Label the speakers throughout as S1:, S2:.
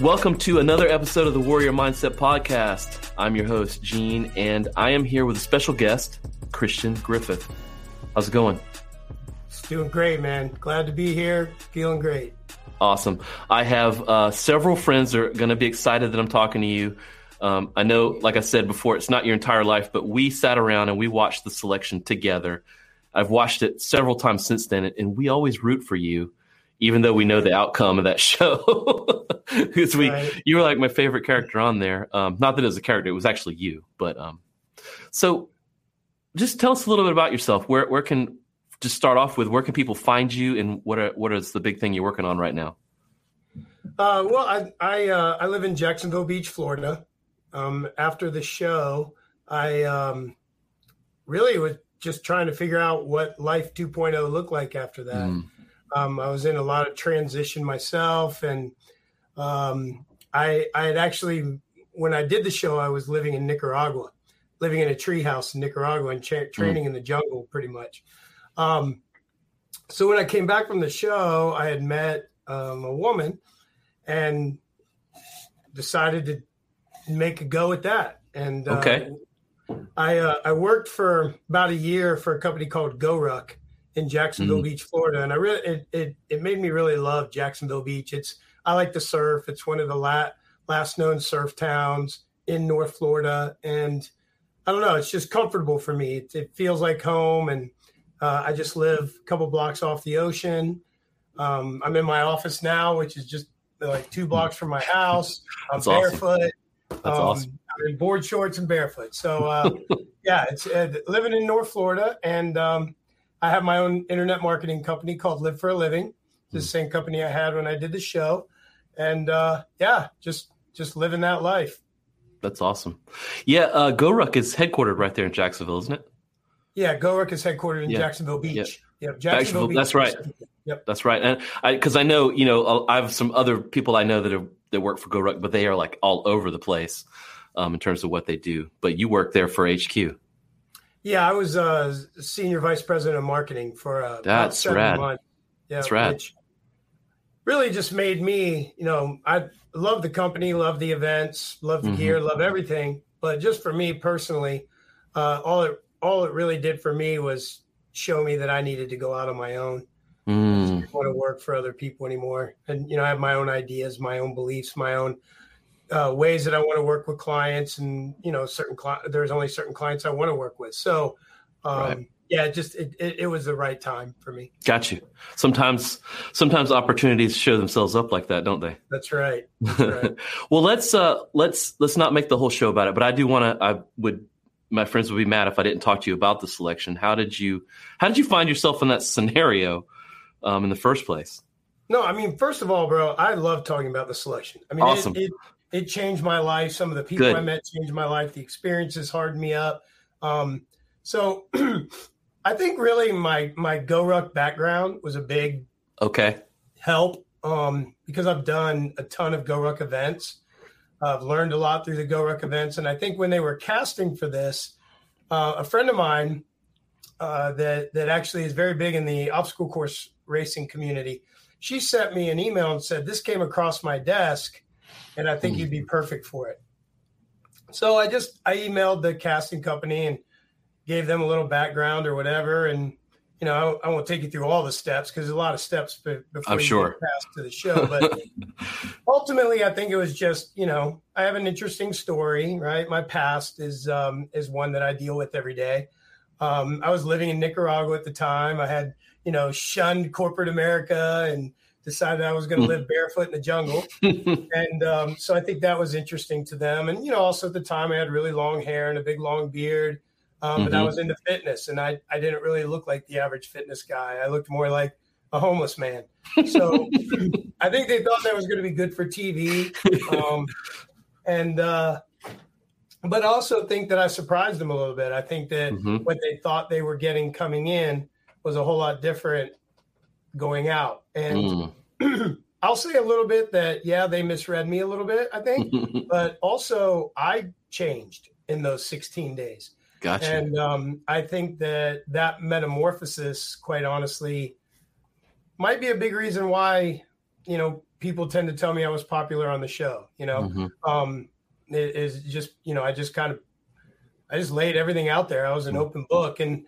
S1: Welcome to another episode of the Warrior Mindset Podcast. I'm your host, Gene, and I am here with a special guest, Christian Griffith. How's it going?
S2: It's doing great, man. Glad to be here. Feeling great.
S1: Awesome. I have uh, several friends that are going to be excited that I'm talking to you. Um, I know, like I said before, it's not your entire life, but we sat around and we watched the selection together. I've watched it several times since then, and we always root for you even though we know the outcome of that show. Because we, right. you were like my favorite character on there. Um, not that it was a character; it was actually you. But um, so, just tell us a little bit about yourself. Where where can just start off with? Where can people find you, and what are what is the big thing you're working on right now?
S2: Uh, well, I I, uh, I live in Jacksonville Beach, Florida. Um, after the show, I um, really was just trying to figure out what life 2.0 looked like after that. Mm. Um, I was in a lot of transition myself, and um, I I had actually when I did the show, I was living in Nicaragua, living in a treehouse in Nicaragua and tra- training mm. in the jungle, pretty much. Um, so when I came back from the show, I had met um, a woman and decided to make a go at that. And
S1: uh, okay,
S2: I uh, I worked for about a year for a company called GoRuck in Jacksonville mm. Beach, Florida, and I really it, it it made me really love Jacksonville Beach. It's I like to surf. It's one of the last last known surf towns in North Florida, and I don't know. It's just comfortable for me. It, it feels like home, and uh, I just live a couple blocks off the ocean. Um, I'm in my office now, which is just like two blocks from my house. I'm That's barefoot. Awesome.
S1: That's um, awesome.
S2: I'm in board shorts and barefoot. So uh, yeah, it's uh, living in North Florida, and um, I have my own internet marketing company called Live for a Living. the hmm. same company I had when I did the show, and uh, yeah, just just living that life.
S1: That's awesome. Yeah, uh, GoRuck is headquartered right there in Jacksonville, isn't it?
S2: Yeah, GoRuck is headquartered in yeah. Jacksonville Beach.
S1: Yeah. Yep, Jacksonville, Jacksonville Beach. That's right. Yep, that's right. And I, because I know, you know, I have some other people I know that are that work for GoRuck, but they are like all over the place um, in terms of what they do. But you work there for HQ.
S2: Yeah, I was uh, senior vice president of marketing for uh,
S1: that's
S2: seven
S1: rad.
S2: months.
S1: Yeah, that's rad. Which
S2: really just made me, you know, I love the company, love the events, love the mm-hmm. gear, love everything. But just for me personally, uh, all it all it really did for me was show me that I needed to go out on my own.
S1: Mm.
S2: I didn't want to work for other people anymore, and you know, I have my own ideas, my own beliefs, my own uh, ways that I want to work with clients, and you know, certain cli- there's only certain clients I want to work with. So, um, right. yeah, just it, it, it, was the right time for me.
S1: Got you. Sometimes, sometimes opportunities show themselves up like that, don't they?
S2: That's right. That's right.
S1: well, let's uh, let's let's not make the whole show about it, but I do want to. I would. My friends would be mad if I didn't talk to you about the selection. How did you How did you find yourself in that scenario um, in the first place?
S2: No, I mean, first of all, bro, I love talking about the selection. I mean,
S1: awesome.
S2: it, it, it changed my life. Some of the people Good. I met changed my life. The experiences hardened me up. Um, so I think really my my GoRuck background was a big
S1: okay
S2: help um, because I've done a ton of GoRuck events. I've learned a lot through the GoRuck events, and I think when they were casting for this, uh, a friend of mine uh, that that actually is very big in the obstacle course racing community, she sent me an email and said this came across my desk and I think mm. you'd be perfect for it. So I just I emailed the casting company and gave them a little background or whatever, and you know I, I won't take you through all the steps because there's a lot of steps before
S1: I'm
S2: you
S1: sure.
S2: get past to the show. But ultimately, I think it was just you know I have an interesting story, right? My past is um, is one that I deal with every day. Um, I was living in Nicaragua at the time. I had you know shunned corporate America and decided I was going to live barefoot in the jungle. and um, so I think that was interesting to them. And, you know, also at the time I had really long hair and a big long beard. Um, mm-hmm. But I mm-hmm. was into fitness and I, I didn't really look like the average fitness guy. I looked more like a homeless man. So I think they thought that was going to be good for TV. Um, and, uh, but I also think that I surprised them a little bit. I think that
S1: Mhm.
S2: what they thought they were getting coming in was a whole lot different going out. And
S1: Mm.
S2: I'll say a little bit that, yeah, they misread me a little bit, I think, but also I changed in those 16 days.
S1: gotcha.
S2: And um, I think that that metamorphosis, quite honestly, might be a big reason why, you know, people tend to tell me I was popular on the show, you know,
S1: Mhm.
S2: um, it is just, you know, I just kind of, I just laid everything out there. I was an open book. And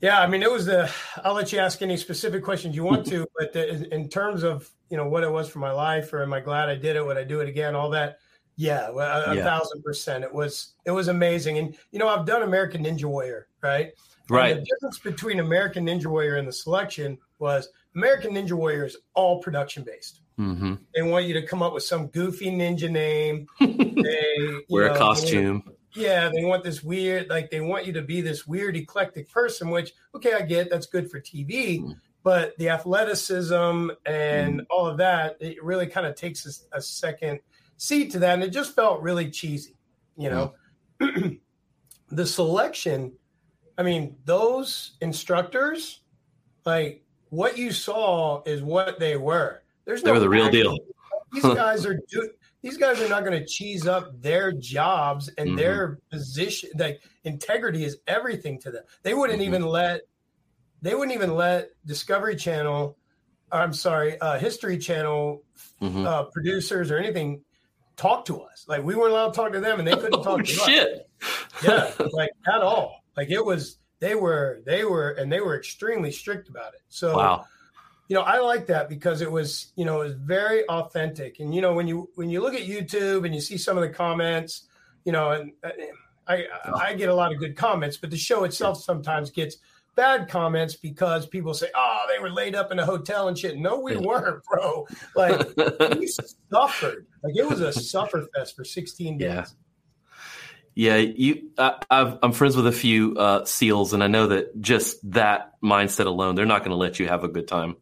S2: yeah, I mean, it was the, I'll let you ask any specific questions you want to, but the, in- terms of, you know, what it was for my life or am I glad I did it? Would I do it again? All that. Yeah, well, a,
S1: Yeah.
S2: thousand percent. It was, it was amazing. And, you know, I've done American Ninja Warrior, right? And
S1: right.
S2: the difference between American Ninja Warrior and the selection was American Ninja Warrior is all production based.
S1: hmm
S2: They want you to come up with some goofy ninja name. They
S1: Wear
S2: know,
S1: a costume.
S2: Yeah, they want this weird, like they want you to be this weird, eclectic person, which, okay, I get that's good for TV,
S1: Mm.
S2: but the athleticism and all of that, it really kind of takes a, a second seat to that. And it just felt really cheesy, you know? the selection, I mean, those instructors, like what you saw is what they were. There's no
S1: They were the real deal.
S2: These guys are do these guys are not going to cheese up their jobs and
S1: Mhm.
S2: their position. Like integrity is everything to them. They wouldn't
S1: Mhm.
S2: even let they wouldn't even let Discovery Channel, I'm sorry, uh, History Channel
S1: Mhm.
S2: uh, producers or anything talk to us. Like we weren't allowed to talk to them, and they couldn't talk
S1: Oh,
S2: to us
S1: shit.
S2: yeah, like at all. Like it was, they were, they were, and they were extremely strict about it. So,
S1: Wow.
S2: You know, I like that because it was, you know, it was very authentic. And you know, when you when you look at YouTube and you see some of the comments, you know, and uh, I I get a lot of good comments, but the show itself sometimes gets bad comments because people say, "Oh, they were laid up in a hotel and shit." No, we weren't, bro. Like we suffered. Like it was a suffer fest for 16 days.
S1: Yeah. Yeah, you. I, I've, I'm friends with a few uh, SEALs, and I know that just that mindset alone, they're not going to let you have a good time.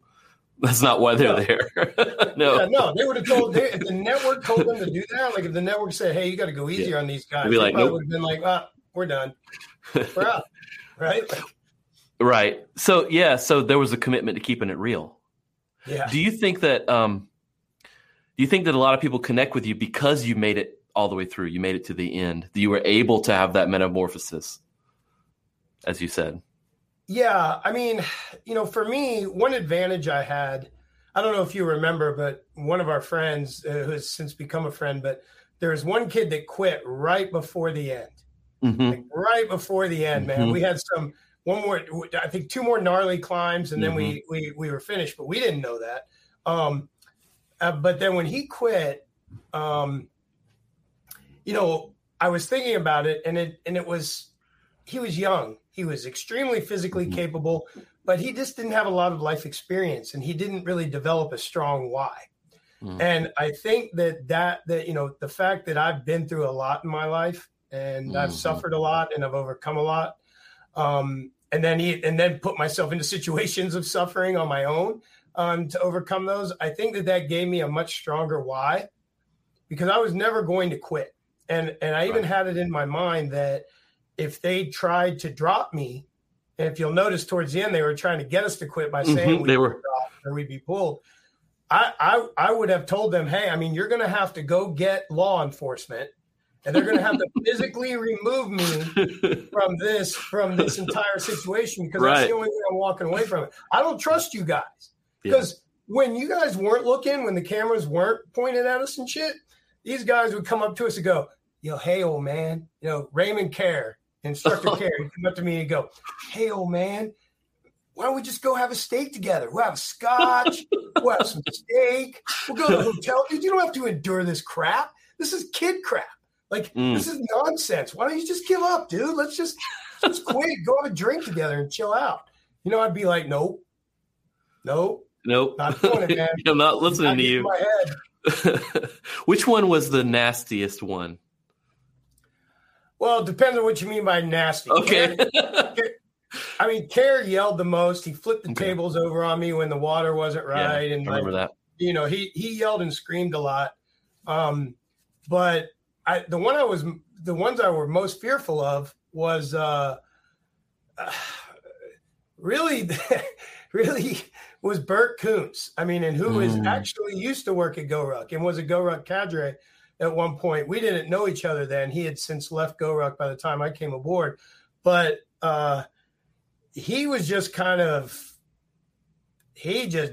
S1: That's not why they're
S2: No.
S1: there. no,
S2: Yeah, no, they would have told they, if the network told them to do that. Like if the network said, "Hey, you got to go easier on these guys,"
S1: They'd be like, "Nope."
S2: would have been like, "Ah, we're done, we're out." Right?
S1: Right. So yeah, so there was a commitment to keeping it real.
S2: yeah.
S1: Do you think that? Um, do you think that a lot of people connect with you because you made it all the way through? You made it to the end. You were able to have that metamorphosis, as you said.
S2: Yeah, I mean, you know, for me, one advantage I had, I don't know if you remember, but one of our friends uh, who has since become a friend, but there was one kid that quit right before the end.
S1: hmm
S2: Like right before the end, man.
S1: Mhm.
S2: We had some one more, I think two more gnarly climbs, and then we
S1: Mm-hmm.
S2: we we were finished, but we didn't know that. Um, uh, but then when he quit, um, you know, I was thinking about it, and it and it was he was young, he was extremely physically
S1: Mhm.
S2: capable, but he just didn't have a lot of life experience, and he didn't really develop a strong why.
S1: Mhm.
S2: And I think that that that you know the fact that I've been through a lot in my life and I've
S1: Mhm.
S2: suffered a lot and I've overcome a lot, um, and then he, and then put myself into situations of suffering on my own um, to overcome those. I think that that gave me a much stronger why because I was never going to quit, and and I even
S1: Right.
S2: had it in my mind that if they tried to drop me, and if you'll notice towards the end they were trying to get us to quit by saying
S1: Mhm,
S2: we
S1: they were.
S2: drop or we'd be pulled. I, I I would have told them, hey, I mean, you're going to have to go get law enforcement, and they're going to have to physically remove me from this from this entire situation because
S1: Right.
S2: that's the only way I'm walking away from it. I don't trust you guys
S1: Yeah.
S2: because when you guys weren't looking, when the cameras weren't pointed at us and shit, these guys would come up to us and go, "Yo, hey, old man," you know, Raymond Care, instructor Care, he'd come up to me and go, "Hey, old man." Why don't we just go have a steak together? We'll have a scotch. we'll have some steak. We'll go to the hotel. Dude, you don't have to endure this crap. This is kid crap. Like
S1: Mm.
S2: this is nonsense. Why don't you just give up, dude? Let's just just quit. Go have a drink together and chill out. You know, I'd be like, nope, nope.
S1: Nope.
S2: Not doing it, man.
S1: I'm not listening
S2: Not
S1: to you. Which one was the nastiest one?
S2: Well, it depends on what you mean by nasty.
S1: Okay.
S2: I mean, Care yelled the most. He flipped the
S1: Okay.
S2: tables over on me when the water wasn't right,
S1: yeah,
S2: and
S1: I remember
S2: like,
S1: that.
S2: you know, he he yelled and screamed a lot. Um, but I the one I was the ones I were most fearful of was uh, really really was Bert Koontz. I mean, and who is
S1: Mm.
S2: actually used to work at GoRuck and was a GoRuck cadre at one point. We didn't know each other then. He had since left GoRuck by the time I came aboard, but uh, he was just kind of he just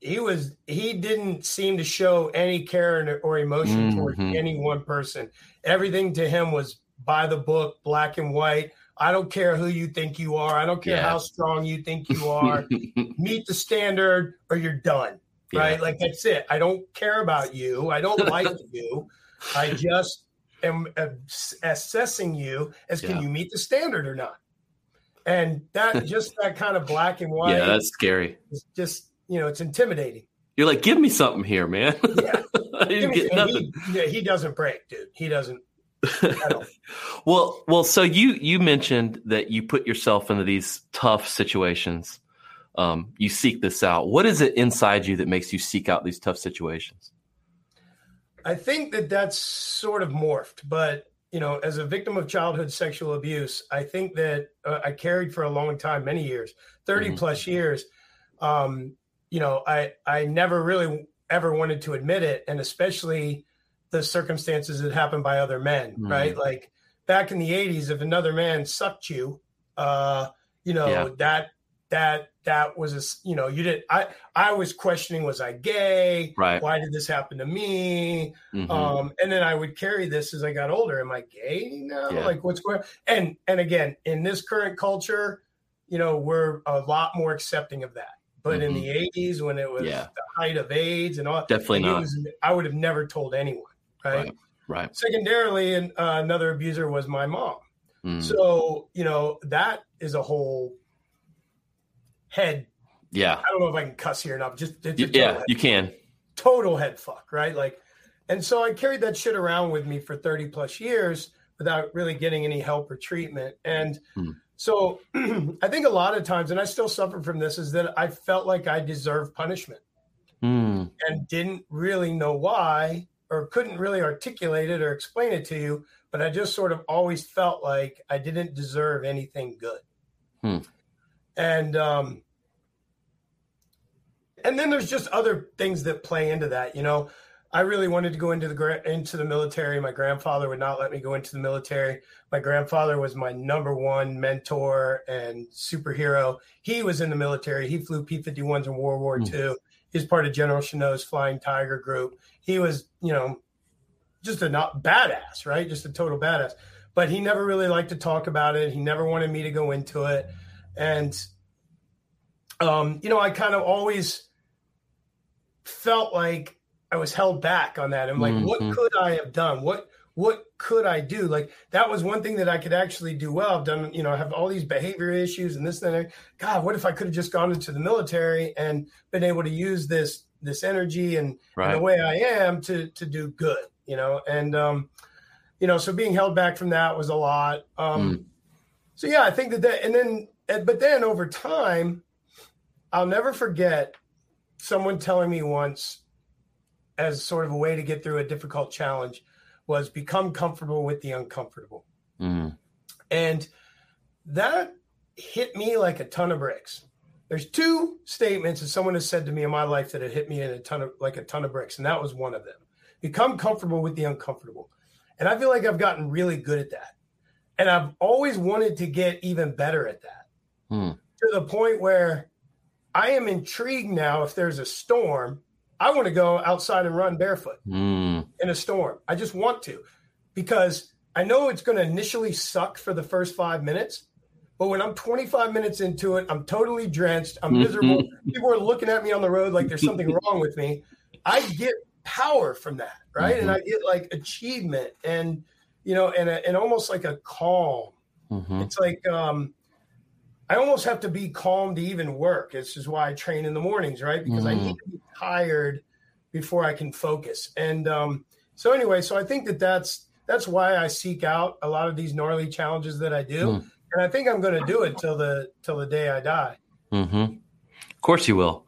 S2: he was he didn't seem to show any care or emotion towards
S1: Mhm.
S2: any one person. Everything to him was by the book, black and white. I don't care who you think you are. I don't care
S1: Yeah.
S2: how strong you think you are. Meet the standard or you're done. Right? Like that's it. I don't care about you. I don't like you. I just am assessing you as can
S1: Yeah.
S2: you meet the standard or not. And that just that kind of black and white
S1: yeah, that's scary.
S2: just you know it's intimidating.
S1: You're like, give me something here, man.
S2: Yeah.
S1: I didn't get nothing.
S2: He, yeah, he doesn't break, dude. He doesn't.
S1: well, well, so you you mentioned that you put yourself into these tough situations. Um, you seek this out. What is it inside you that makes you seek out these tough situations?
S2: I think that that's sort of morphed, but you know, as a victim of childhood sexual abuse, I think that uh, I carried for a long time, many years, 30
S1: Mhm.
S2: plus years. Um, you know, I I never really ever wanted to admit it, and especially the circumstances that happened by other men,
S1: Mhm.
S2: right? Like back in the 80s, if another man sucked you, uh, you know,
S1: Yeah.
S2: that that that was a you know you did i i was questioning was i gay
S1: Right.
S2: why did this happen to me
S1: Mhm.
S2: um and then i would carry this as i got older am i gay now
S1: Yeah.
S2: like what's going and and again in this current culture you know we're a lot more accepting of that but in the 80s when it was
S1: Mm-hmm. Yeah.
S2: the height of aids and all
S1: Definitely not.
S2: was, i would have never told anyone right,
S1: Right. Right.
S2: secondarily and uh, another abuser was my mom
S1: Mm.
S2: so you know that is a whole head
S1: yeah.
S2: i don't know if i can cuss here or not just
S1: yeah. You can.
S2: total head fuck, right? Like, and so I carried that shit around with me for 30 plus years without really getting any help or treatment. And
S1: Hmm.
S2: so I think a lot of times, and I still suffer from this, is that I felt like I deserved punishment
S1: Mm.
S2: and didn't really know why or couldn't really articulate it or explain it to you. But I just sort of always felt like I didn't deserve anything good.
S1: Hmm.
S2: And, um, and then there's just other things that play into that. You know, I really wanted to go into the into the military. My grandfather would not let me go into the military. My grandfather was my number one mentor and superhero. He was in the military. He flew P-51s in World War
S1: Hmm.
S2: II. He's part of General Chennault's Flying Tiger group. He was, you know, just a not badass, right? Just a total badass. But he never really liked to talk about it. He never wanted me to go into it. And um, you know, I kind of always felt like I was held back on that. I'm like,
S1: Mhm.
S2: what could I have done? What what could I do? Like that was one thing that I could actually do well. I've done, you know, I have all these behavior issues and this and that. God, what if I could have just gone into the military and been able to use this this energy and, and the way I am to to do good, you know? And um, you know, so being held back from that was a lot. Um
S1: Mm.
S2: so yeah, I think that that and then and- but then over time, I'll never forget someone telling me once as sort of a way to get through a difficult challenge was become comfortable with the uncomfortable.
S1: Mm.
S2: And that hit me like a ton of bricks. There's two statements that someone has said to me in my life that have hit me in a ton of like a ton of bricks, and that was one of them. Become comfortable with the uncomfortable. And I feel like I've gotten really good at that. And I've always wanted to get even better at that.
S1: Hmm.
S2: To the point where I am intrigued now if there's a storm, I want to go outside and run barefoot
S1: Mm.
S2: in a storm. I just want to because I know it's going to initially suck for the first five minutes. But when I'm 25 minutes into it, I'm totally drenched. I'm miserable. People are looking at me on the road like there's something wrong with me. I get power from that, right? And I get like achievement and, you know, and, a, and almost like a calm.
S1: Mhm.
S2: It's like um, I almost have to be calm to even work. This is why I train in the mornings, right? Because I
S1: Mm.
S2: need to be tired before I can focus. And um, so anyway, so I think that that's that's why I seek out a lot of these gnarly challenges that I do.
S1: Mm.
S2: and I think I'm going to do it till the till the day I die.
S1: Mm-hmm. Of course, you will.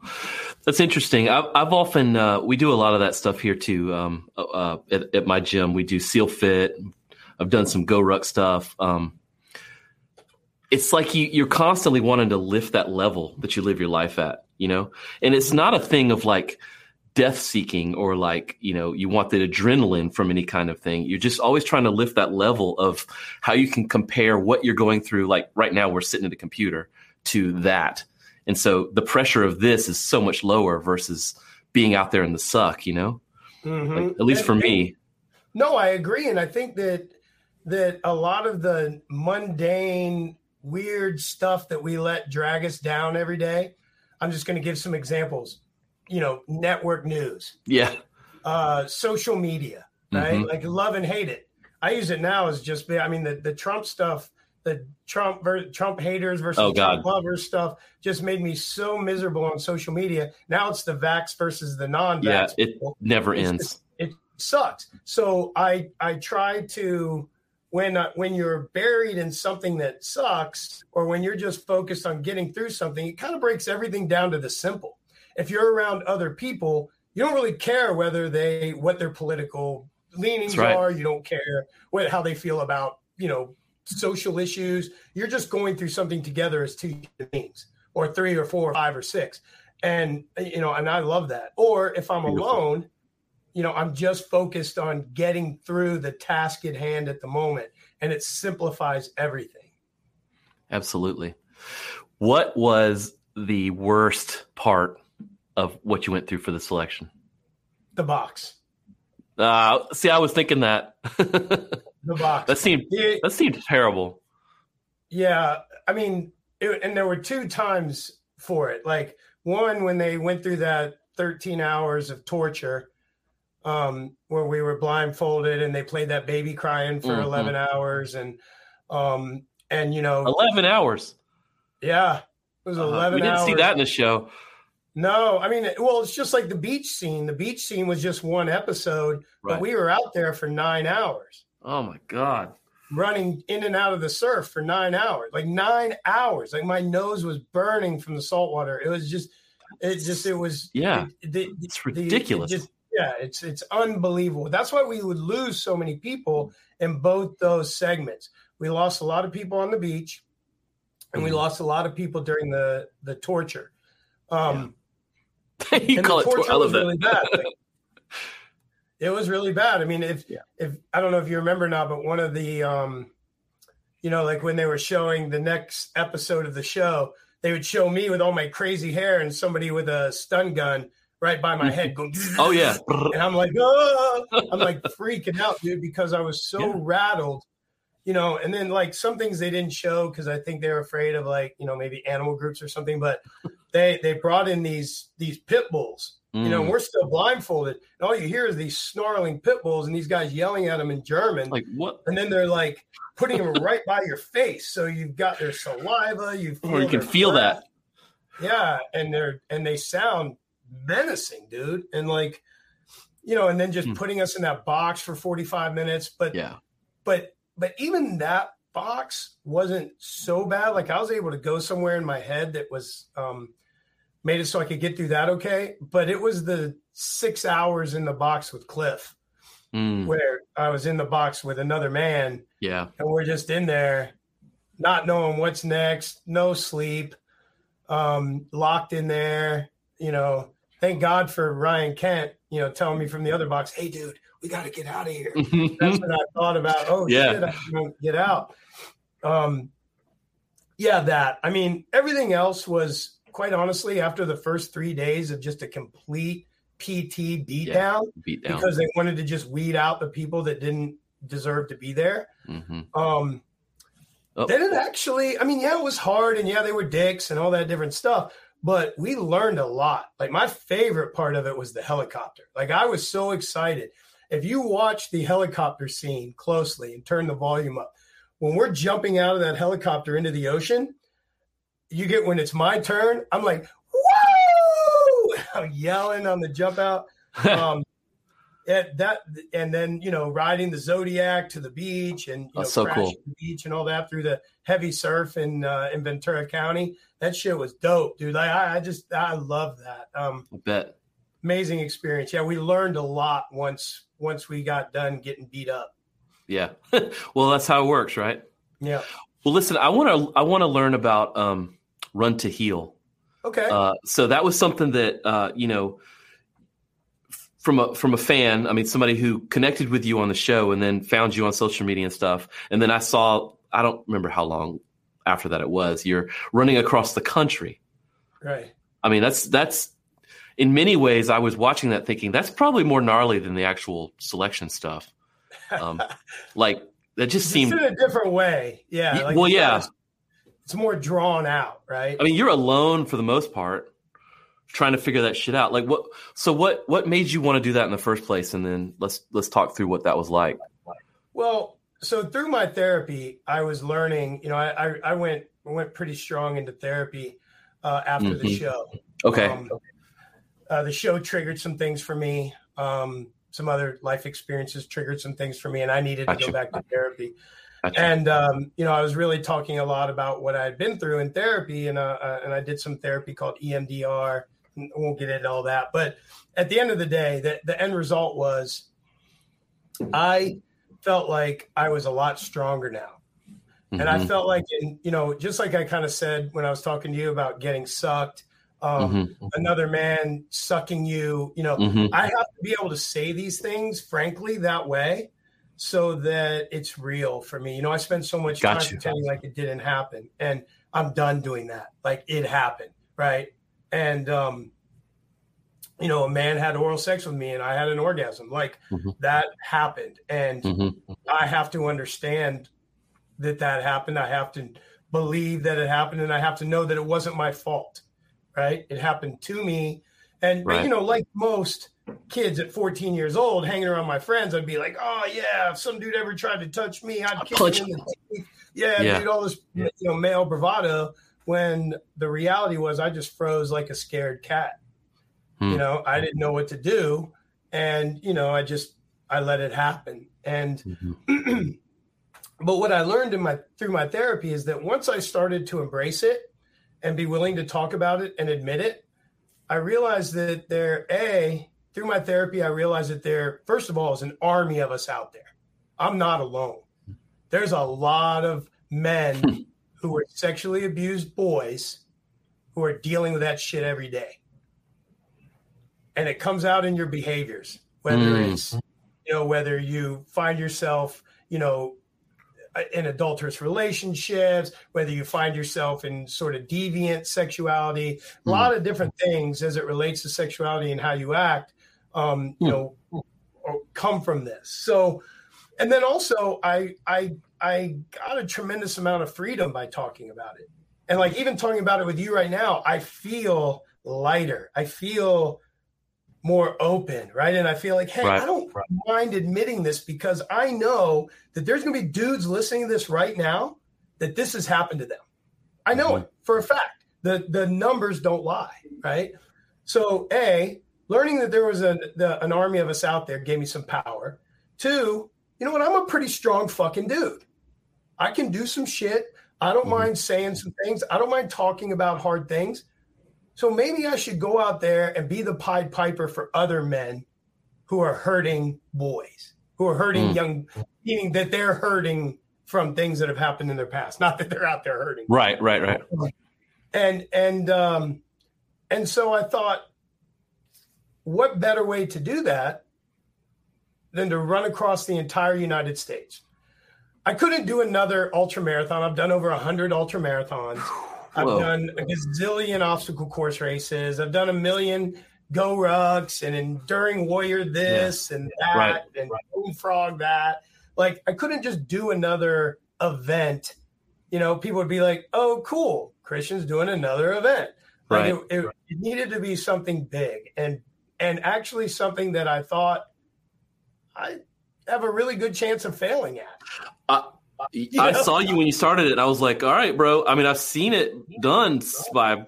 S1: That's interesting. I've, I've often uh, we do a lot of that stuff here too. Um, uh, uh at, at, my gym, we do Seal Fit. I've done some GoRuck stuff. Um, it's like you, you're constantly wanting to lift that level that you live your life at, you know. And it's not a thing of like death seeking or like you know you want the adrenaline from any kind of thing. You're just always trying to lift that level of how you can compare what you're going through. Like right now we're sitting at a computer to that. And so the pressure of this is so much lower versus being out there in the suck you know? Mm-hmm. like, at least and, for me.
S2: No i agree. And i think that that a lot of the mundane weird stuff that we let drag us down every day i'm just going to give some examples you know, network news.
S1: Yeah.
S2: Uh, social media, right? Mm-hmm. Like love and hate it. I use it now as just, I mean, the, the Trump stuff, the Trump Trump haters versus oh, Trump lovers stuff just made me so miserable on social media. Now it's the vax versus the non-vax.
S1: Yeah, it people. never it's ends.
S2: Just, it sucks. So I I try to when uh, when you're buried in something that sucks, or when you're just focused on getting through something, it kind of breaks everything down to the simple if you're around other people, you don't really care whether they what their political leanings right. are. You don't care what how they feel about you know social issues. You're just going through something together as two beings, or three, or four, or five, or six, and you know, and I love that. Or if I'm Beautiful. alone, you know, I'm just focused on getting through the task at hand at the moment, and it simplifies everything.
S1: Absolutely. What was the worst part of what you went through for the selection?
S2: The box.
S1: Uh, see, I was thinking that.
S2: the box.
S1: That seemed it, that seemed terrible.
S2: Yeah, I mean, it, and there were two times for it. Like one when they went through that 13 hours of torture, um, where we were blindfolded and they played that baby crying for mm-hmm. 11 hours, and um, and you know,
S1: 11 hours.
S2: Yeah, it was uh-huh. 11.
S1: We didn't
S2: hours.
S1: see that in the show.
S2: No, I mean, well, it's just like the beach scene. The beach scene was just one episode, right. but we were out there for nine hours.
S1: Oh my god!
S2: Running in and out of the surf for nine hours, like nine hours. Like my nose was burning from the salt water. It was just, it just, it was.
S1: Yeah,
S2: it,
S1: the, it's ridiculous.
S2: The, it just, yeah, it's it's unbelievable. That's why we would lose so many people in both those segments. We lost a lot of people on the beach, and we mm-hmm. lost a lot of people during the the torture. Um, yeah
S1: you call it torture. I love that. Really bad. Like,
S2: it was really bad. I mean, if yeah. if I don't know if you remember now, but one of the um, you know, like when they were showing the next episode of the show, they would show me with all my crazy hair and somebody with a stun gun right by my head going.
S1: oh yeah,
S2: and I'm like, oh, I'm like freaking out, dude, because I was so yeah. rattled you know, and then like some things they didn't show because I think they're afraid of like, you know, maybe animal groups or something, but they they brought in these these pit bulls, mm. you know, and mm. we're still blindfolded. And all you hear is these snarling pit bulls and these guys yelling at them in German.
S1: Like what?
S2: And then they're like putting them right by your face. So you've got their saliva, you
S1: or you can feel breath.
S2: that. Yeah, and they're and they sound menacing, dude. And like, you know, and then just mm. putting us in that box for 45 minutes. But
S1: yeah,
S2: but but even that box wasn't so bad. Like I was able to go somewhere in my head that was um, made it so I could get through that okay. But it was the six hours in the box with Cliff, mm. where I was in the box with another man.
S1: Yeah,
S2: and we're just in there, not knowing what's next, no sleep, um, locked in there. You know, thank God for Ryan Kent. You know, telling me from the other box, "Hey, dude." we got to get out of here. That's what I thought about. Oh yeah. shit, get out. Um, yeah, that. I mean, everything else was quite honestly after the first three days of just a complete PT beatdown, yeah, beat because they wanted to just weed out the people that didn't deserve to be there. Mm-hmm. Um, oh. Then it actually, I mean, yeah, it was hard, and yeah, they were dicks and all that different stuff but we learned a lot. Like my favorite part of it was the helicopter. Like I was so excited if you watch the helicopter scene closely and turn the volume up, when we're jumping out of that helicopter into the ocean, you get when it's my turn, I'm like, whoa! I'm yelling on the jump out. Um, it, that and then you know riding the Zodiac to the beach and you know,
S1: so cool.
S2: the beach and all that through the heavy surf in uh, in Ventura County. That shit was dope, dude. Like, I, I just I love that. Um,
S1: I bet
S2: amazing experience. Yeah, we learned a lot once once we got done getting beat up.
S1: Yeah, well, that's how it works, right?
S2: Yeah.
S1: Well, listen, I want to I want to learn about um, Run to Heal.
S2: Okay.
S1: Uh, so that was something that uh, you know from a from a fan. I mean, somebody who connected with you on the show and then found you on social media and stuff. And then I saw I don't remember how long after that it was. You're running across the country.
S2: Right.
S1: I mean, that's that's in many ways. I was watching that thinking that's probably more gnarly than the actual selection stuff. Um, like that just seemed
S2: in a different way. Yeah.
S1: Like well, yeah.
S2: It's more drawn out, right?
S1: I mean, you're alone for the most part, trying to figure that shit out. Like, what? So, what? What made you want to do that in the first place? And then let's let's talk through what that was like.
S2: Well, so through my therapy, I was learning. You know, I I, I went went pretty strong into therapy uh, after mm-hmm. the show.
S1: Okay. Um,
S2: uh, the show triggered some things for me. Um, some other life experiences triggered some things for me, and I needed gotcha. to go back to therapy. Gotcha. And um, you know, I was really talking a lot about what I had been through in therapy, and uh, uh, and I did some therapy called EMDR. I won't get into all that, but at the end of the day, the, the end result was I felt like I was a lot stronger now. Mm-hmm. And I mm-hmm. felt like, in, you know, just like I kind of said when I was talking to you about getting sucked, um, mm-hmm. another man sucking you, you know, mm-hmm. I have to be able to say these things, frankly, that way so that it's real for me. You know, I spent so much Got time you. pretending like it didn't happen, and I'm done doing that. Like it happened, right? And um, you know, a man had oral sex with me, and I had an orgasm. Like mm-hmm. that happened, and mm-hmm. I have to understand that that happened. I have to believe that it happened, and I have to know that it wasn't my fault. Right? It happened to me, and right. you know, like most kids at 14 years old hanging around my friends, I'd be like, "Oh yeah, if some dude ever tried to touch me, I'd kick him in the teeth." Yeah, yeah. dude, all this you know male bravado. When the reality was, I just froze like a scared cat. Hmm. You know, I didn't know what to do, and you know, I just I let it happen. And mm-hmm. but what I learned in my through my therapy is that once I started to embrace it and be willing to talk about it and admit it, I realized that there a through my therapy, I realized that there, first of all, is an army of us out there. I'm not alone. There's a lot of men who are sexually abused boys who are dealing with that shit every day. And it comes out in your behaviors, whether mm. it's, you know, whether you find yourself, you know, in adulterous relationships, whether you find yourself in sort of deviant sexuality, a lot mm. of different things as it relates to sexuality and how you act um, you hmm. know, come from this. So, and then also I I I got a tremendous amount of freedom by talking about it, and like even talking about it with you right now, I feel lighter. I feel more open, right? And I feel like, hey, right. I don't mind admitting this because I know that there's going to be dudes listening to this right now that this has happened to them. I know mm-hmm. it for a fact. The the numbers don't lie, right? So, a learning that there was a, the, an army of us out there gave me some power. Two, you know what? I'm a pretty strong fucking dude. I can do some shit. I don't mm-hmm. mind saying some things. I don't mind talking about hard things. So maybe I should go out there and be the Pied Piper for other men who are hurting boys, who are hurting mm. young, meaning that they're hurting from things that have happened in their past, not that they're out there hurting.
S1: Right, right, right.
S2: And and um and so I thought, what better way to do that than to run across the entire United States? I couldn't do another ultra marathon. I've done over 100 ultra marathons. I've done a gazillion obstacle course races. I've done a million GoRucks and enduring warrior this yeah. and that right. and right. frog that. Like I couldn't just do another event. You know, people would be like, "Oh, cool, Christian's doing another event." Like right. it, it, it needed to be something big, and and actually something that I thought I have a really good chance of failing at.
S1: Uh, I know? saw you when you started it. And I was like, all right, bro. I mean, I've seen it done by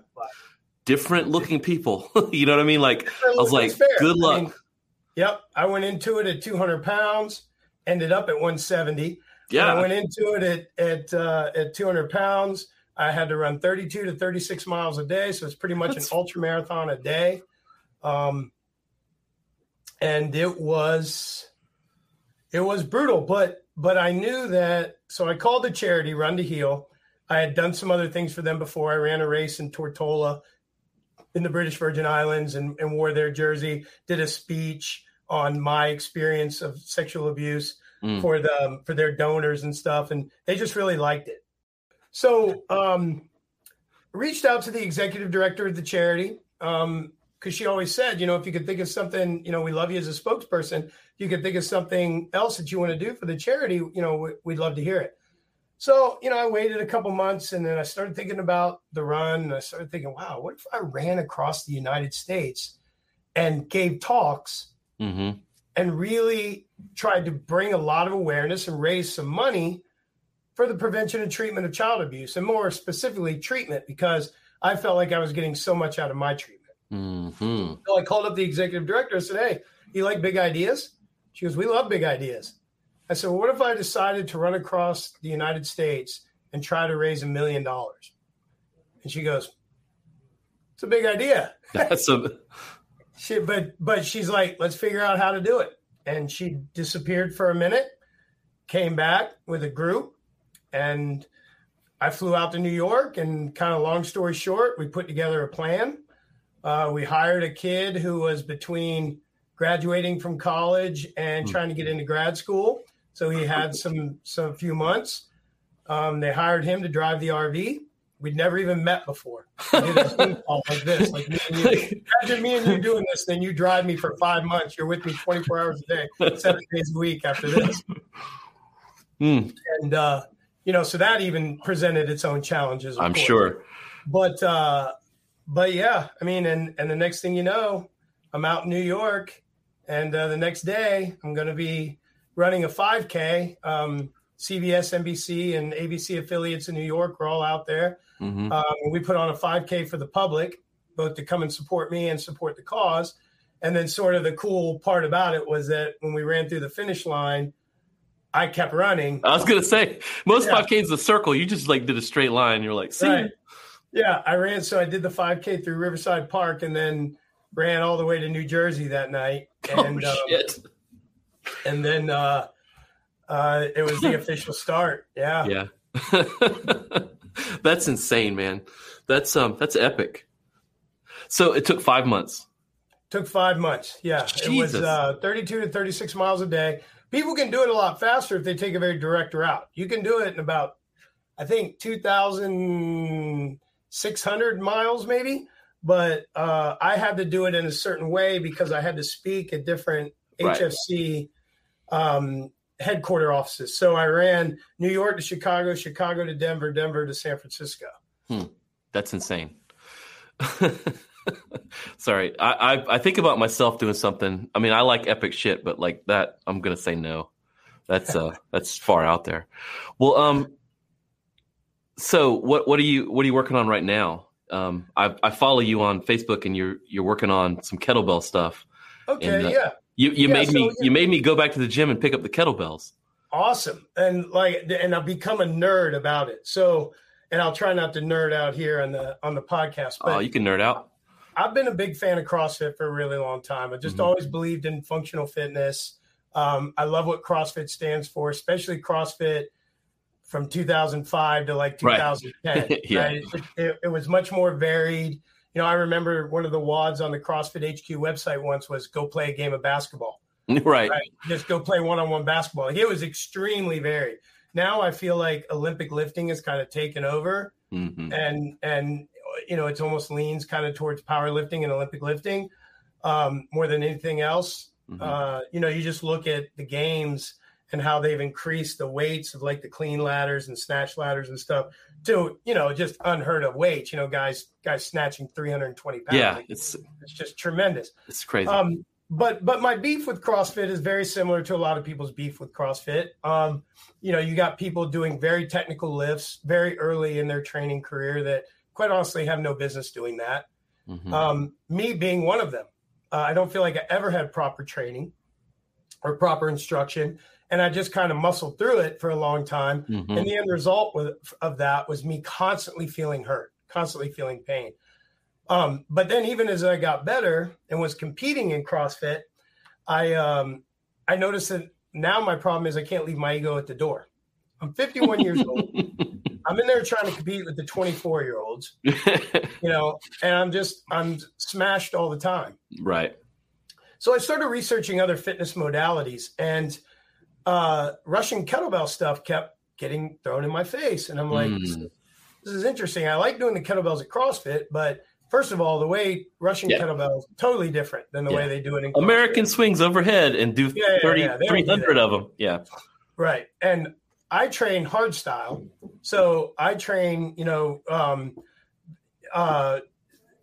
S1: different looking people. you know what I mean? Like, I was like, good luck. I mean,
S2: Yep. I went into it at 200 pounds, ended up at 170.
S1: Yeah.
S2: When I went into it at at uh, at 200 pounds. I had to run 32 to 36 miles a day, so it's pretty much That's... an ultra marathon a day. Um, and it was it was brutal, but but I knew that. So I called the charity Run to Heal. I had done some other things for them before. I ran a race in Tortola in the British Virgin Islands and, and wore their jersey. Did a speech on my experience of sexual abuse mm. for the for their donors and stuff, and they just really liked it. So, um, reached out to the executive director of the charity because she always said, you know, if you could think of something, you know, we love you as a spokesperson. If you could think of something else that you want to do for the charity, you know, we'd love to hear it. So, you know, I waited a couple months and then I started thinking about the run and I started thinking, wow, what if I ran across the United States and gave talks mm-hmm. and really tried to bring a lot of awareness and raise some money for the prevention and treatment of child abuse, and more specifically, treatment, because I felt like I was getting so much out of my treatment. Mm-hmm. So I called up the executive director and said, Hey, you like big ideas? She goes, We love big ideas. I said, Well, what if I decided to run across the United States and try to raise a million dollars? And she goes, It's a big idea. That's a she, but but she's like, let's figure out how to do it. And she disappeared for a minute, came back with a group, and I flew out to New York, and kind of long story short, we put together a plan. Uh, we hired a kid who was between graduating from college and mm-hmm. trying to get into grad school, so he had some some few months. Um, they hired him to drive the RV. We'd never even met before. like this, like me and you. Imagine me and you doing this, then you drive me for five months. You're with me 24 hours a day, seven days a week after this. Mm. And uh, you know, so that even presented its own challenges.
S1: I'm course. sure.
S2: But uh, but yeah, I mean, and and the next thing you know, I'm out in New York, and uh, the next day I'm going to be running a 5K. Um, CBS, NBC, and ABC affiliates in New York were all out there. Mm-hmm. Um, we put on a 5K for the public, both to come and support me and support the cause. And then, sort of the cool part about it was that when we ran through the finish line, I kept running.
S1: I was gonna say most yeah. 5Ks is a circle. You just like did a straight line. You're like, see. Right.
S2: Yeah, I ran. So I did the 5K through Riverside Park, and then ran all the way to New Jersey that night.
S1: Oh, and, oh shit!
S2: And then uh, uh, it was the official start. Yeah.
S1: Yeah. that's insane, man. That's um that's epic. So it took five months.
S2: Took five months. Yeah. Jesus. It was uh, 32 to 36 miles a day people can do it a lot faster if they take a very direct route. You can do it in about, I think, 2,600 miles, maybe. But uh, I had to do it in a certain way because I had to speak at different right. HFC um, headquarter offices. So I ran New York to Chicago, Chicago to Denver, Denver to San Francisco.
S1: Hmm. That's insane. Sorry, I, I, I think about myself doing something. I mean, I like epic shit, but like that, I'm gonna say no. That's uh, that's far out there. Well, um, so what what are you what are you working on right now? Um, I I follow you on Facebook, and you're you're working on some kettlebell stuff.
S2: Okay, and, uh, yeah.
S1: You you
S2: yeah,
S1: made so, me you made me go back to the gym and pick up the kettlebells.
S2: Awesome, and like, and I've become a nerd about it. So, and I'll try not to nerd out here on the on the podcast.
S1: But, oh, you can nerd out.
S2: I've been a big fan of CrossFit for a really long time. I just mm-hmm. always believed in functional fitness. Um, I love what CrossFit stands for, especially CrossFit from 2005 to like 2010. Right. yeah. Right? It, it, was much more varied. You know, I remember one of the WODs on the CrossFit HQ website once was go play a game of basketball.
S1: Right. right?
S2: Just go play one on one basketball. It was extremely varied. Now I feel like Olympic lifting has kind of taken over. Mm-hmm. And and you know, it's almost leans kind of towards powerlifting and Olympic lifting um, more than anything else. Mm-hmm. Uh, you know, you just look at the games and how they've increased the weights of like the clean ladders and snatch ladders and stuff to you know just unheard of weights. You know, guys guys snatching 320 pounds.
S1: Yeah, it's
S2: it's just tremendous.
S1: It's crazy.
S2: Um, but but my beef with CrossFit is very similar to a lot of people's beef with CrossFit. Um, you know, you got people doing very technical lifts very early in their training career that quite honestly have no business doing that. Mm-hmm. Um, me being one of them. Uh, I don't feel like I ever had proper training or proper instruction. And I just kind of muscled through it for a long time.
S1: Mm-hmm.
S2: And the end result with, of that was me constantly feeling hurt, constantly feeling pain. Um, but then even as I got better and was competing in CrossFit, I um, I noticed that now my problem is I can't leave my ego at the door. I'm 51 years old. I'm in there trying to compete with the 24 year olds, you know, and I'm just I'm smashed all the time.
S1: right.
S2: So I started researching other fitness modalities, and uh, Russian kettlebell stuff kept getting thrown in my face, and I'm like,
S1: Mm.
S2: this, this is interesting. I like doing the kettlebells at CrossFit, but first of all, the way Russian
S1: Yeah.
S2: kettlebells totally different than the
S1: Yeah.
S2: way they do it in CrossFit.
S1: American swings overhead and do
S2: Yeah, yeah,
S1: 30,
S2: yeah, they don't do
S1: 300 of them. Yeah.
S2: Right. And I train hard style. So I train, you know, um, uh,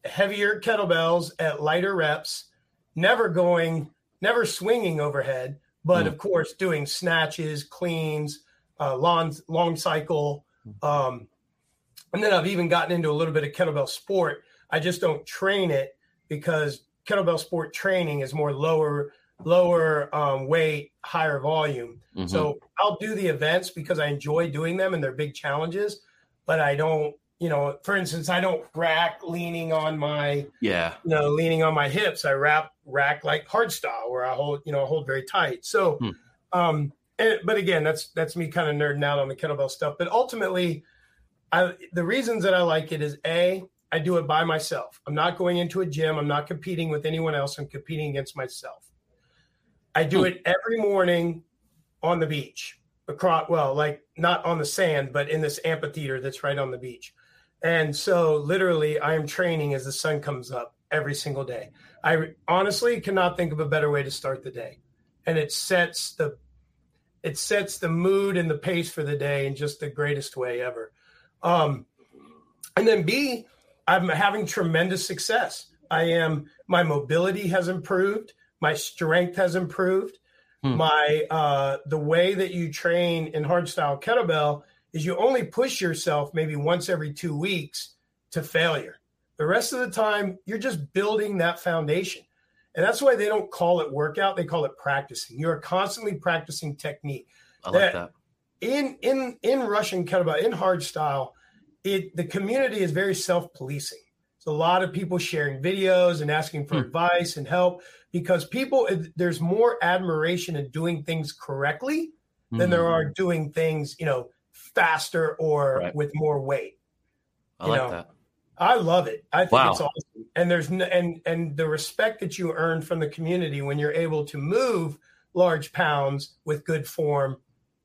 S2: heavier kettlebells at lighter reps, never going, never swinging overhead, but
S1: Mm.
S2: of course doing snatches, cleans, uh, long, long cycle. Um, and then I've even gotten into a little bit of kettlebell sport. I just don't train it because kettlebell sport training is more lower, lower um, weight, higher volume.
S1: Mhm.
S2: So I'll do the events because I enjoy doing them and they're big challenges, but I don't, you know, for instance, I don't rack leaning on my,
S1: yeah.
S2: you know, leaning on my hips. I wrap rack like hard style where I hold, you know, I hold very tight. So,
S1: Hmm.
S2: um, and, but again, that's, that's me kind of nerding out on the kettlebell stuff. But ultimately, I, the reasons that I like it is A, I do it by myself. I'm not going into a gym. I'm not competing with anyone else. I'm competing against myself. I do
S1: Hmm.
S2: it every morning on the beach across well like not on the sand but in this amphitheater that's right on the beach and so literally i am training as the sun comes up every single day. I honestly cannot think of a better way to start the day. And it sets the it sets the mood and the pace for the day in just the greatest way ever. Um and then b i'm having tremendous success. I am my mobility has improved. My strength has improved.
S1: Hmm.
S2: my uh the way that you train in hardstyle kettlebell is you only push yourself maybe once every two weeks to failure the rest of the time you're just building that foundation and that's why they don't call it workout they call it practicing you're constantly practicing technique
S1: I like
S2: that-
S1: that.
S2: in in in Russian kettlebell in hard style, it the community is very self policing. So a lot of people sharing videos and asking for
S1: Hmm.
S2: advice and help because people there's more admiration in doing things correctly than there
S1: Mm.
S2: are doing things you know faster or
S1: Right.
S2: with more weight.
S1: I
S2: you
S1: like
S2: know,
S1: that.
S2: I love it. I think
S1: Wow.
S2: it's awesome. And there's no, and and the respect that you earn from the community when you're able to move large pounds with good form,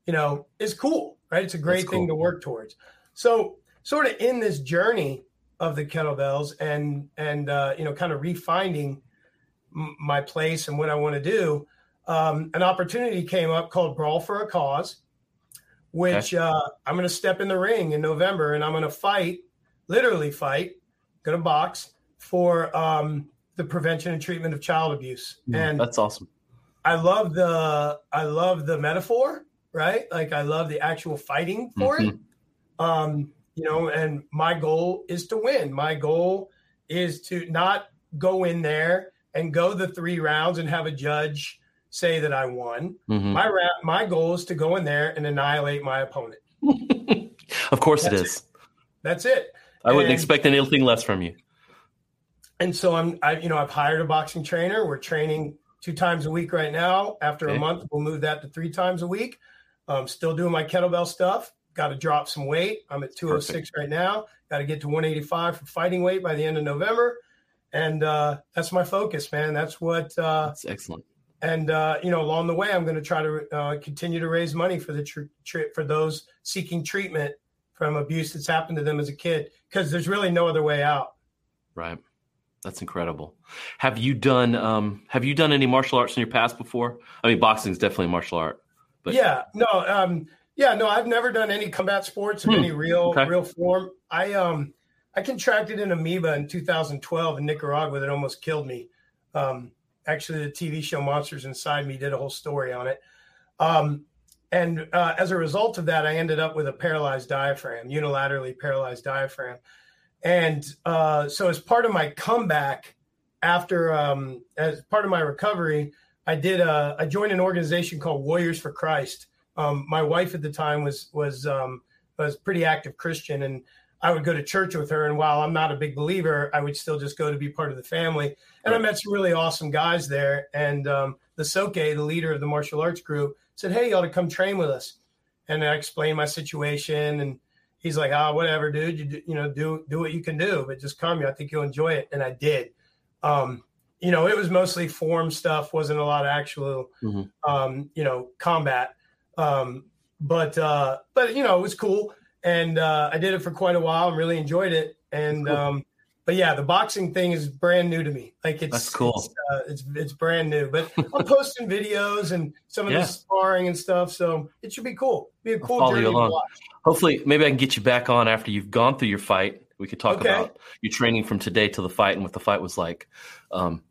S2: you know, is cool, right? It's a great thing to work towards. So, sort of in this journey of the kettlebells and and uh, you know, kind of refining m- my place and what I want to do, um, an opportunity came up called Brawl for a Cause, which uh, I'm going to step in the ring in November and I'm going to fight, literally fight, going to box for um, the prevention and treatment of child abuse. And
S1: That's awesome.
S2: I love the I love the metaphor, right? Like I love the actual fighting for it. Um, you know, and my goal is to win. My goal is to not go in there and go the three rounds and have a judge say that I won.
S1: Mhm.
S2: My ra- my goal is to go in there and annihilate my opponent.
S1: of course it
S2: That's
S1: is.
S2: That's it.
S1: I wouldn't
S2: And-
S1: expect anything less from you.
S2: And so I'm, I, you know, I've hired a boxing trainer. We're training two times a week right now. After
S1: Okay.
S2: a month, we'll move that to three times a week. Um, still doing my kettlebell stuff. Got to drop some weight. I'm at 206 right now. Got to get to 185 for fighting weight by the end of November. And uh, that's my focus, man. That's what, uh,
S1: That's excellent.
S2: and uh, you know, along the way, I'm going to try to uh, continue to raise money for the tr- tr- for those seeking treatment from abuse that's happened to them as a kid, because there's really no other way out.
S1: Right. That's incredible. Have you done um have you done any martial arts in your past before? I mean boxing is definitely a martial art. But-
S2: yeah, no, um, yeah, no, I've never done any combat sports in
S1: Hmm,
S2: any real
S1: okay.
S2: real form. I um I contracted an amoeba in 2012 in Nicaragua that almost killed me. Um, actually, the TV show Monsters Inside Me did a whole story on it. Um, and uh, as a result of that, I ended up with a paralyzed diaphragm, unilaterally paralyzed diaphragm. And uh, so, as part of my comeback after um, as part of my recovery, I did a, I joined an organization called Warriors for Christ. Um, my wife at the time was was um, was pretty active Christian, and I would go to church with her. And while I'm not a big believer, I would still just go to be part of the family. And I met some really awesome guys there. And um, the Soke, the leader of the martial arts group, said, "Hey, you ought to come train with us." And I explained my situation, and he's like, "Ah, oh, whatever, dude. You do, you know do do what you can do, but just come. I think you'll enjoy it." And I did. Um, you know, it was mostly form stuff. wasn't a lot of actual, mm-hmm. um, you know, combat. Um, but uh, but you know, it was cool and uh, I did it for quite a while and really enjoyed it. And cool. um, but yeah, the boxing thing is brand new to me. Like it's
S1: that's cool.
S2: It's, uh, it's, it's brand new. But I'm posting videos and some of yeah. the sparring and stuff, so it should be cool. Be a cool
S1: I'll journey to watch. Hopefully, maybe I can get you back on after you've gone through your fight. We could talk okay. about your training from today to the fight and what the fight was like. Um,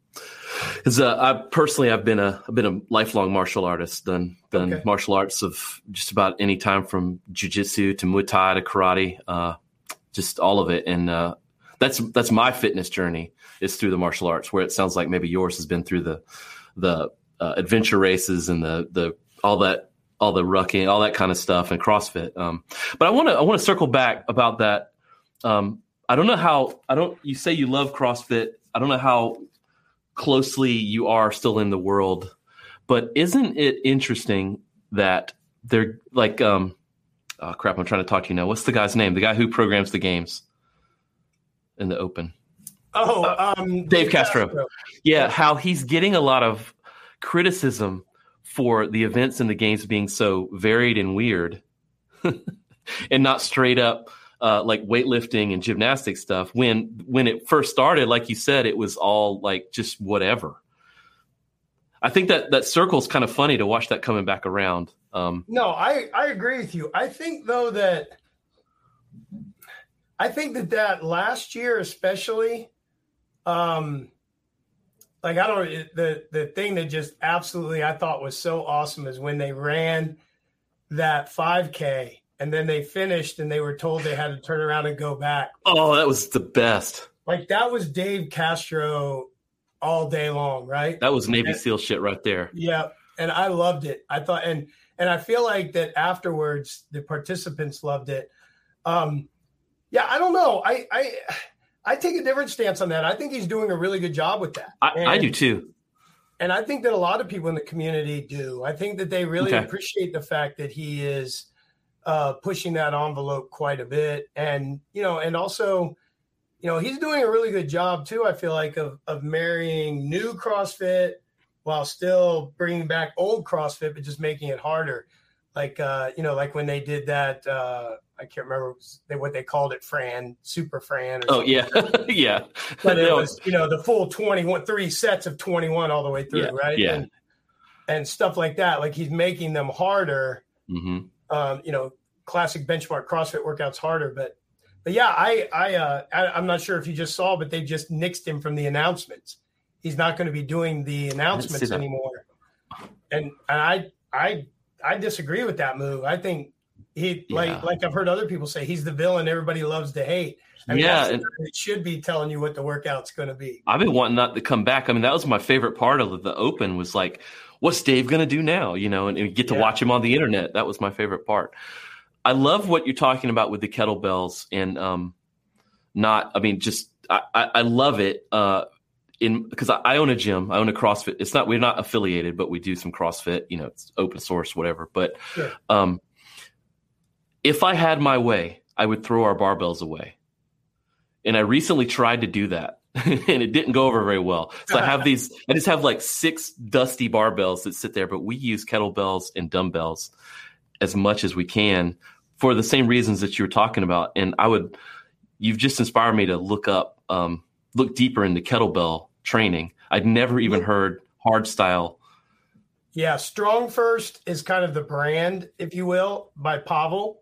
S1: because uh, I personally I've been a I've been a lifelong martial artist, done done okay. martial arts of just about any time from jujitsu to Muay Thai to karate, uh, just all of it, and uh, that's that's my fitness journey is through the martial arts. Where it sounds like maybe yours has been through the the uh, adventure races and the the all that all the rucking, all that kind of stuff, and CrossFit. Um, but I want to I want to circle back about that. Um, I don't know how I don't. You say you love CrossFit. I don't know how closely you are still in the world. But isn't it interesting that they're like, um, oh crap, I'm trying to talk to you now. What's the guy's name? The guy who programs the games in the open.
S2: Oh, uh, um,
S1: Dave, Castro. Castro. Yeah, how he's getting a lot of criticism for the events and the games being so varied and weird and not straight up uh, like weightlifting and gymnastic stuff. When when it first started, like you said, it was all like just whatever. I think that that circle is kind of funny to watch that coming back around. Um,
S2: no, I I agree with you. I think though that I think that that last year especially, um, like I don't the the thing that just absolutely I thought was so awesome is when they ran that 5K and then they finished and they were told they had to turn around and go back.
S1: Oh, that was the best.
S2: Like that was Dave Castro all day long, right?
S1: That was Navy and, SEAL shit right there.
S2: Yeah, and I loved it. I thought and and I feel like that afterwards the participants loved it. Um yeah, I don't know. I I I take a different stance on that. I think he's doing a really good job with that.
S1: I, and, I do too.
S2: And I think that a lot of people in the community do. I think that they really okay. appreciate the fact that he is uh, pushing that envelope quite a bit. And, you know, and also, you know, he's doing a really good job too, I feel like, of, of marrying new CrossFit while still bringing back old CrossFit, but just making it harder. Like, uh, you know, like when they did that, uh, I can't remember what they called it, Fran, Super Fran.
S1: oh, yeah. yeah.
S2: But it was, you know, the full 21, three sets of 21 all the way through,
S1: yeah,
S2: right?
S1: Yeah.
S2: And, and stuff like that. Like he's making them harder.
S1: Mm-hmm
S2: um, you know, classic benchmark CrossFit workouts harder. But but yeah, I I, uh, I am not sure if you just saw, but they just nixed him from the announcements. He's not going to be doing the announcements anymore. And and I I I disagree with that move. I think he yeah. like like I've heard other people say he's the villain everybody loves to hate. I mean, yeah, and, it should be telling you what the workout's going to be.
S1: I've been wanting that to come back. I mean, that was my favorite part of the Open was like, what's Dave going to do now? You know, and, and get to yeah. watch him on the internet. That was my favorite part. I love what you're talking about with the kettlebells and um, not. I mean, just I, I love it. Uh, in because I, I, own a gym, I own a CrossFit. It's not we're not affiliated, but we do some CrossFit. You know, it's open source, whatever. But sure. um, if I had my way, I would throw our barbells away. And I recently tried to do that. and it didn't go over very well. So I have these, I just have like six dusty barbells that sit there, but we use kettlebells and dumbbells as much as we can for the same reasons that you were talking about. And I would, you've just inspired me to look up, um, look deeper into kettlebell training. I'd never even heard hard style.
S2: Yeah, Strong First is kind of the brand, if you will, by Pavel.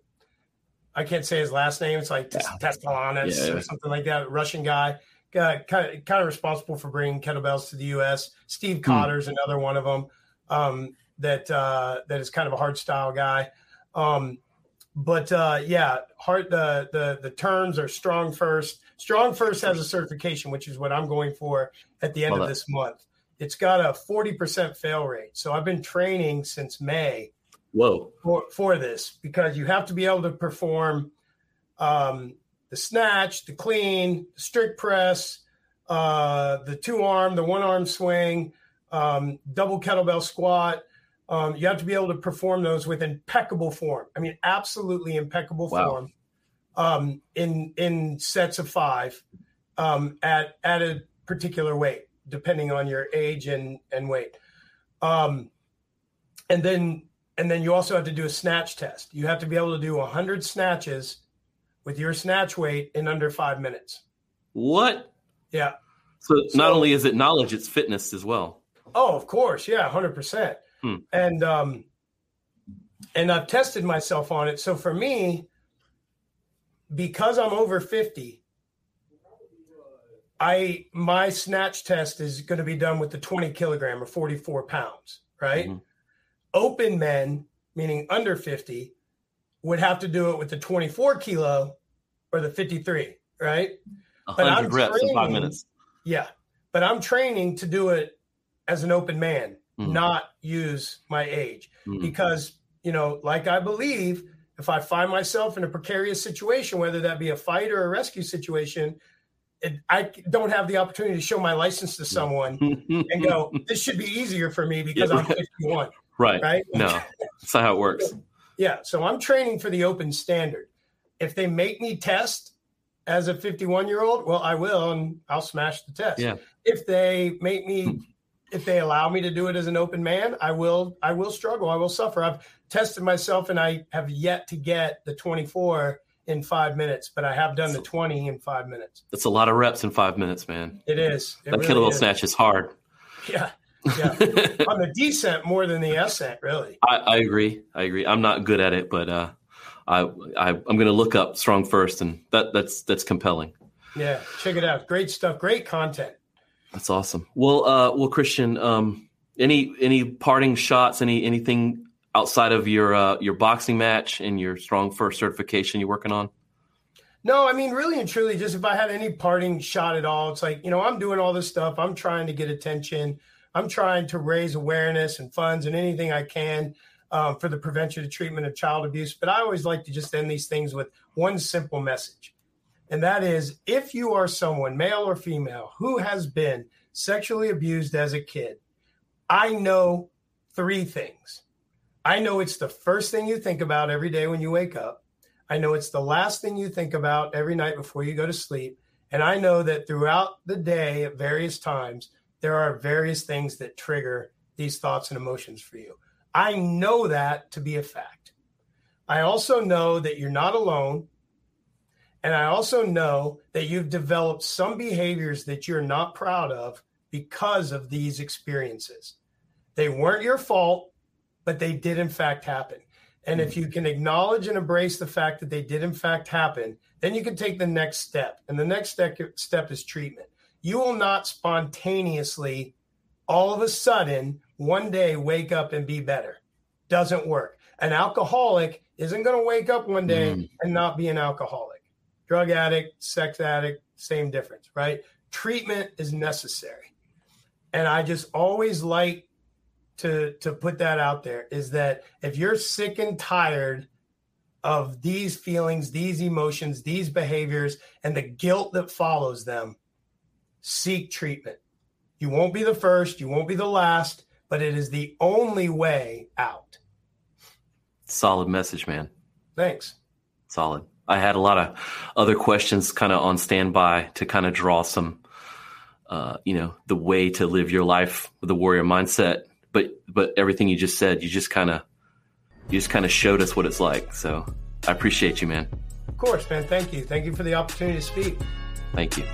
S2: I can't say his last name. It's like yeah. Testalanis yeah. or something like that. Russian guy uh, kind of kind of responsible for bringing kettlebells to the U.S. Steve hmm. Cotter's another one of them um, that uh, that is kind of a hard style guy. Um, but uh, yeah, hard the the the terms are strong first. Strong First has a certification, which is what I'm going for at the end of this month. It's got a 40% fail rate. So I've been training since May.
S1: Whoa.
S2: For, for this because you have to be able to perform um, the snatch, the clean, the strict press, uh, the two arm, the one arm swing, um, double kettlebell squat. Um, you have to be able to perform those with impeccable form. I mean, absolutely impeccable wow. form um, in in sets of five um, at at a particular weight, depending on your age and and weight. Um, and then and then you also have to do a snatch test. You have to be able to do 100 snatches with your snatch weight in under five minutes.
S1: What?
S2: Yeah.
S1: So, so not only is it knowledge, it's fitness as well.
S2: Oh, of course. Yeah, 100%. Hmm. And, um, and I've tested myself on it. So for me, because I'm over 50, I my snatch test is going to be done with the 20 kilogram or 44 pounds, right? Mm-hmm. Open men, meaning under 50, would have to do it with the 24 kilo or the 53, right?
S1: 100 reps in five minutes.
S2: Yeah. But I'm training to do it as an open man, mm. not use my age. Mm. Because, you know, like I believe if I find myself in a precarious situation, whether that be a fight or a rescue situation, it, I don't have the opportunity to show my license to someone and go, this should be easier for me because yeah, I'm 51.
S1: Right. Right. No, that's not how it works.
S2: Yeah. So I'm training for the open standard. If they make me test as a 51 year old, well, I will, and I'll smash the test.
S1: Yeah.
S2: If they make me, if they allow me to do it as an open man, I will, I will struggle. I will suffer. I've tested myself and I have yet to get the 24 in five minutes, but I have done the 20 in five minutes.
S1: That's a lot of reps in five minutes, man.
S2: It is.
S1: It that really kettlebell snatch is hard.
S2: Yeah. Yeah. On the descent more than the ascent, really.
S1: I, I, agree. I agree. I'm not good at it, but uh, I, I am going to look up strong first, and that that's that's compelling.
S2: Yeah, check it out. Great stuff. Great content.
S1: That's awesome. Well, uh, well, Christian, um, any any parting shots? Any anything outside of your uh, your boxing match and your strong first certification you're working on?
S2: No, I mean, really and truly, just if I had any parting shot at all, it's like, you know, I'm doing all this stuff. I'm trying to get attention. I'm trying to raise awareness and funds and anything I can um, for the prevention and treatment of child abuse. But I always like to just end these things with one simple message. And that is if you are someone, male or female, who has been sexually abused as a kid, I know three things. I know it's the first thing you think about every day when you wake up. I know it's the last thing you think about every night before you go to sleep. And I know that throughout the day at various times, there are various things that trigger these thoughts and emotions for you. I know that to be a fact. I also know that you're not alone. And I also know that you've developed some behaviors that you're not proud of because of these experiences. They weren't your fault, but they did, in fact, happen. And if you can acknowledge and embrace the fact that they did, in fact, happen, then you can take the next step. And the next step, step is treatment. You will not spontaneously, all of a sudden, one day wake up and be better. Doesn't work. An alcoholic isn't going to wake up one day mm. and not be an alcoholic. Drug addict, sex addict, same difference, right? Treatment is necessary. And I just always like to to put that out there is that if you're sick and tired of these feelings, these emotions, these behaviors and the guilt that follows them, seek treatment. You won't be the first, you won't be the last, but it is the only way out.
S1: Solid message, man.
S2: Thanks.
S1: Solid. I had a lot of other questions kind of on standby to kind of draw some, uh, you know, the way to live your life with a warrior mindset. But but everything you just said, you just kind of you just kind of showed us what it's like. So I appreciate you, man.
S2: Of course, man. Thank you. Thank you for the opportunity to speak.
S1: Thank you.